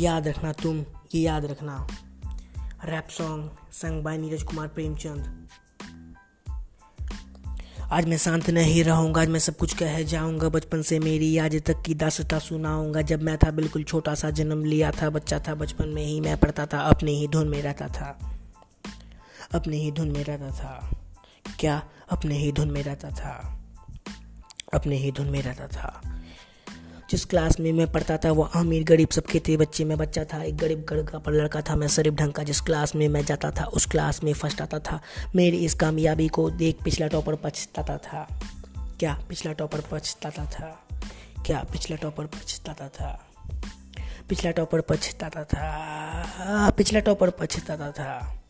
याद रखना तुम, ये याद रखना। Rap song sung by Neeraj Kumar Premchand आज मैं शांत नहीं रहूँगा, आज मैं सब कुछ कह जाऊँगा। बचपन से मेरी आज तक की दासता सुनाऊँगा। जब मैं था बिल्कुल छोटा सा, जन्म लिया था, बच्चा था, बचपन में ही मैं पढ़ता था, अपने ही धुन में रहता था। अपने ही धुन में रहता था। क्या? अपने ही धुन में रहता था। अपने ही धुन में रहता था। जिस क्लास में मैं पढ़ता था वो अमीर गरीब सबके थे, बच्चे में बच्चा था, एक गरीब गड़का पर लड़का था, मैं शरीफ ढंग का जिस क्लास में मैं जाता था, उस क्लास में फ़र्स्ट आता था। मेरी इस कामयाबी को देख पिछला टॉपर पछताता था। क्या पिछला टॉपर पछताता था? क्या पिछला टॉपर पछताता था? पिछला टॉपर पछताता था। पिछला टॉपर पछताता था।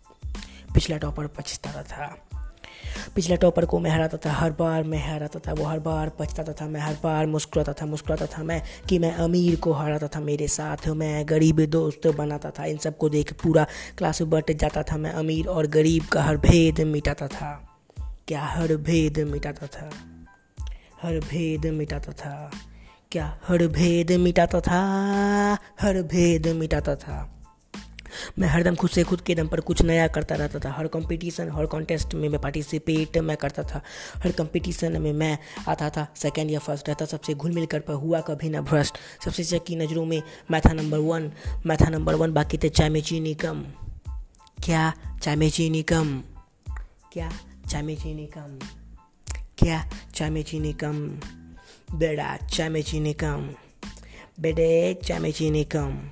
पिछला टॉपर पछताता था। पिछले टॉपर को मैं हराता था, हर बार मैं हराता था, वो हर बार पछताता था, मैं हर बार मुस्कुराता था मुस्कुराता था मैं कि मैं अमीर को हराता था, मेरे साथ मैं गरीब दोस्त बनाता था, इन सबको देख पूरा क्लास बट जाता था मैं अमीर और गरीब का हर भेद मिटाता था। क्या हर भेद मिटाता था? हर भेद मिटाता था। क्या हर भेद मिटाता था? हर भेद मिटाता था। मैं हरदम खुद से खुद के दम पर कुछ नया करता रहता था। हर कंपटीशन हर कॉन्टेस्ट में मैं पार्टिसिपेट मैं करता था। हर कंपटीशन में मैं आता था। सेकेंड या फ़र्स्ट रहता, सबसे घुल मिल कर पर हुआ कभी ना भ्रष्ट। सबसे चक्की नज़रों में मैं था नंबर वन मैं था नंबर वन बाकी थे चाय में चीनी कम। क्या? चाय में चीनी कम। क्या? चाय में चीनी कम। क्या? चाय में चीनी कम। बेड़ा, चाय में चीनी कम। बेटे, चाय में चीनी कम।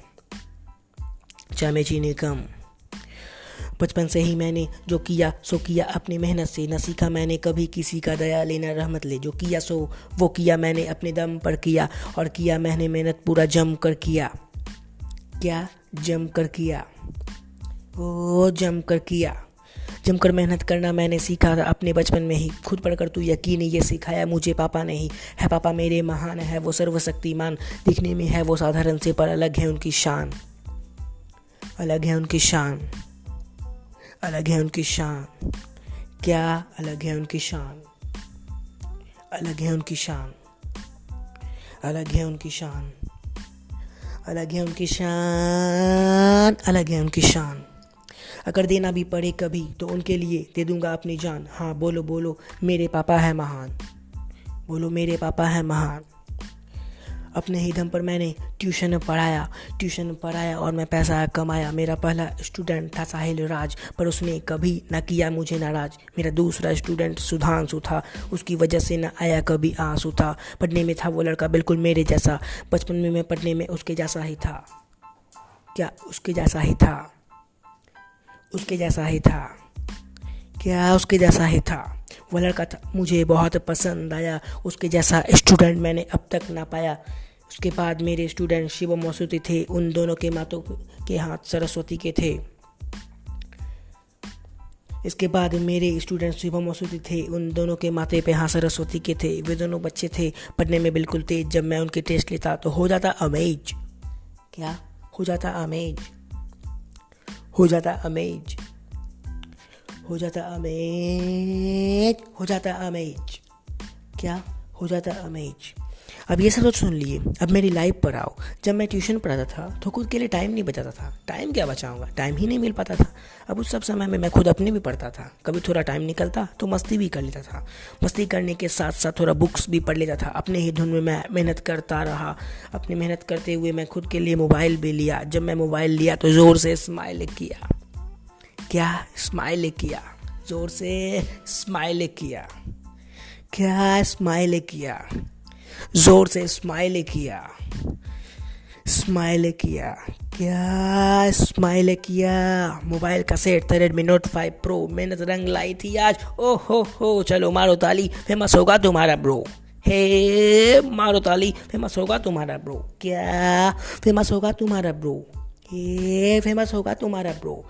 चाय में चीनी कम बचपन से ही मैंने जो किया, सो किया अपनी मेहनत से। न सीखा मैंने कभी किसी का दया लेना, रहमत ले। जो किया, सो वो किया मैंने अपने दम पर किया, और किया मैंने मेहनत पूरा जम कर किया। क्या जम कर किया? ओ जम कर किया। जमकर मेहनत करना मैंने सीखा था अपने बचपन में ही। खुद पढ़कर तू यकीन ये सिखाया मुझे पापा नहीं है पापा मेरे महान है, वो सर्वशक्तिमान। दिखने में है वो साधारण से, पर अलग है उनकी शान। अलग है उनकी शान। अलग है उनकी शान। क्या अलग है उनकी शान? अलग है उनकी शान। अलग है उनकी शान। अलग है उनकी शान। अलग है उनकी शान। अगर देना भी पड़े कभी तो उनके लिए दे दूँगा अपनी जान। हाँ बोलो बोलो, मेरे पापा है महान। बोलो, मेरे पापा है महान। अपने ही दम पर मैंने ट्यूशन पढ़ाया ट्यूशन पढ़ाया और मैं पैसा कमाया। मेरा पहला स्टूडेंट था साहिल राज, पर उसने कभी ना किया मुझे नाराज़। मेरा दूसरा स्टूडेंट सुधांशु था, उसकी वजह से ना आया कभी आँसू था। पढ़ने में था वो लड़का बिल्कुल मेरे जैसा। बचपन में मैं पढ़ने में उसके जैसा ही था। क्या उसके जैसा ही था? उसके जैसा ही था। क्या उसके जैसा ही था? वो लड़का था मुझे बहुत पसंद आया। उसके जैसा स्टूडेंट मैंने अब तक ना पाया। उसके बाद मेरे स्टूडेंट शिव मसूती थे। उन दोनों के मातों के हाथ सरस्वती के थे। इसके बाद मेरे स्टूडेंट शिव मसूदी थे। उन दोनों के माथे पे हाँ सरस्वती के थे। वे दोनों बच्चे थे। पढ़ने में बिल्कुल तेज। जब मैं उनके टेस्ट लेता तो हो जाता अमेज। क्या? हो जाता अमेज। हो जाता अमेज। हो जाता अमेज, हो जाता अमेज। क्या? हो जाता अमेज। अब ये सब तो सुन लिए। अब मेरी लाइफ पर आओ। जब मैं ट्यूशन पढ़ाता था तो खुद के लिए टाइम नहीं बचाता था। टाइम क्या बचाऊँगा? टाइम ही नहीं मिल पाता था। अब उस सब समय में मैं खुद अपने भी पढ़ता था। कभी थोड़ा टाइम निकलता तो मस्ती भी कर लेता था। मस्ती करने के साथ साथ थोड़ा बुक्स भी पढ़ लेता था। अपने ही धुन में मैं मेहनत करता रहा। अपनी मेहनत करते हुए मैं खुद के लिए मोबाइल भी लिया। जब मैं मोबाइल लिया तो ज़ोर से स्माइल किया। क्या स्माइल किया? ज़ोर से स्माइल किया। क्या स्माइल किया? ज़ोर से स्माइल किया। स्माइल किया। क्या स्माइल किया? मोबाइल का सेट था रेडमी नोट फाइव प्रो मेहनत रंग लाई थी आज। ओ हो हो चलो मारो ताली फ़ेमस होगा तुम्हारा ब्रो हे मारो ताली फ़ेमस होगा तुम्हारा ब्रो क्या फ़ेमस होगा तुम्हारा ब्रो हे फ़ेमस होगा तुम्हारा ब्रो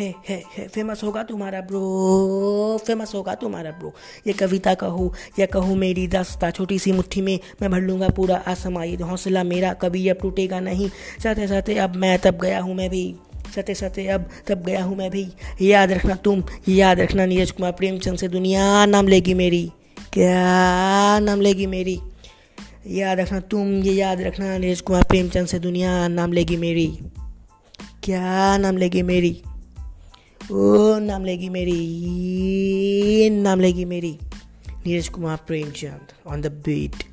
हे हे हे। फ़ेमस होगा तुम्हारा ब्रो फ़ेमस होगा तुम्हारा ब्रो ये कविता कहूँ, या कहूँ मेरी दास्ता, छोटी सी मुट्ठी में मैं भर लूँगा पूरा आसमाई हौसला मेरा कभी अब टूटेगा नहीं। साथे साथे अब मैं तब गया हूँ मैं भी। सते सते अब तब गया हूँ मैं भी। याद रखना तुम, याद रखना नीरज कुमार। प्रेमचंद से दुनिया नाम लेगी मेरी। क्या नाम लेगी मेरी? याद रखना तुम, ये याद रखना नीरज कुमार। प्रेमचंद से दुनिया नाम लेगी मेरी। क्या नाम लेगी मेरी? ओ नाम लेगी मेरी नाम लेगी मेरी। Neeraj Kumar Premchand on the beat